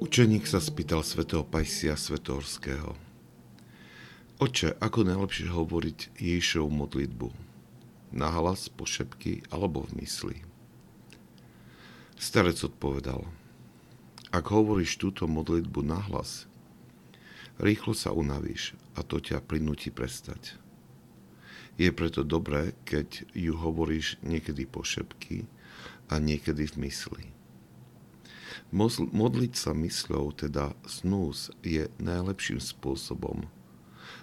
Učeník sa spýtal svätého Pajsia Svetorského. Oče, ako najlepšie hovoriť Ježišovu modlitbu? Nahlas, po šepky alebo v mysli? Starec odpovedal. Ak hovoríš túto modlitbu nahlas, rýchlo sa unavíš a to ťa prinúti prestať. Je preto dobré, keď ju hovoríš niekedy po šepky a niekedy v mysli. Modliť sa mysľou, teda snúz, je najlepším spôsobom,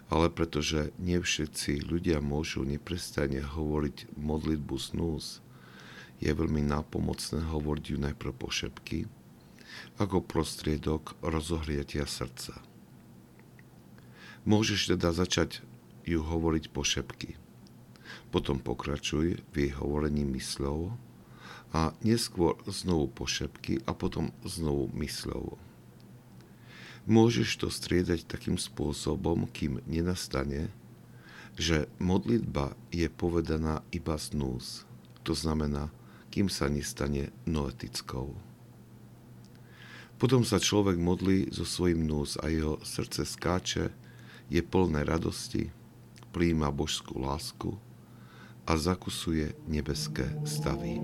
ale pretože nie všetci ľudia môžu neprestajne hovoriť modlitbu snúz, je veľmi nápomocné hovoriť ju najprv po šepky, ako prostriedok rozohriatia srdca. Môžeš teda začať ju hovoriť po šepky. Potom pokračuj v jej hovorení mysľou a neskôr znovu pošepky a potom znovu mysľou. Môžeš to striedať takým spôsobom, kým nenastane, že modlitba je povedaná iba núz, to znamená, kým sa nestane noetickou. Potom sa človek modlí so svojím núz a jeho srdce skáče, je plné radosti, príjma božskú lásku a zakusuje nebeské stavy.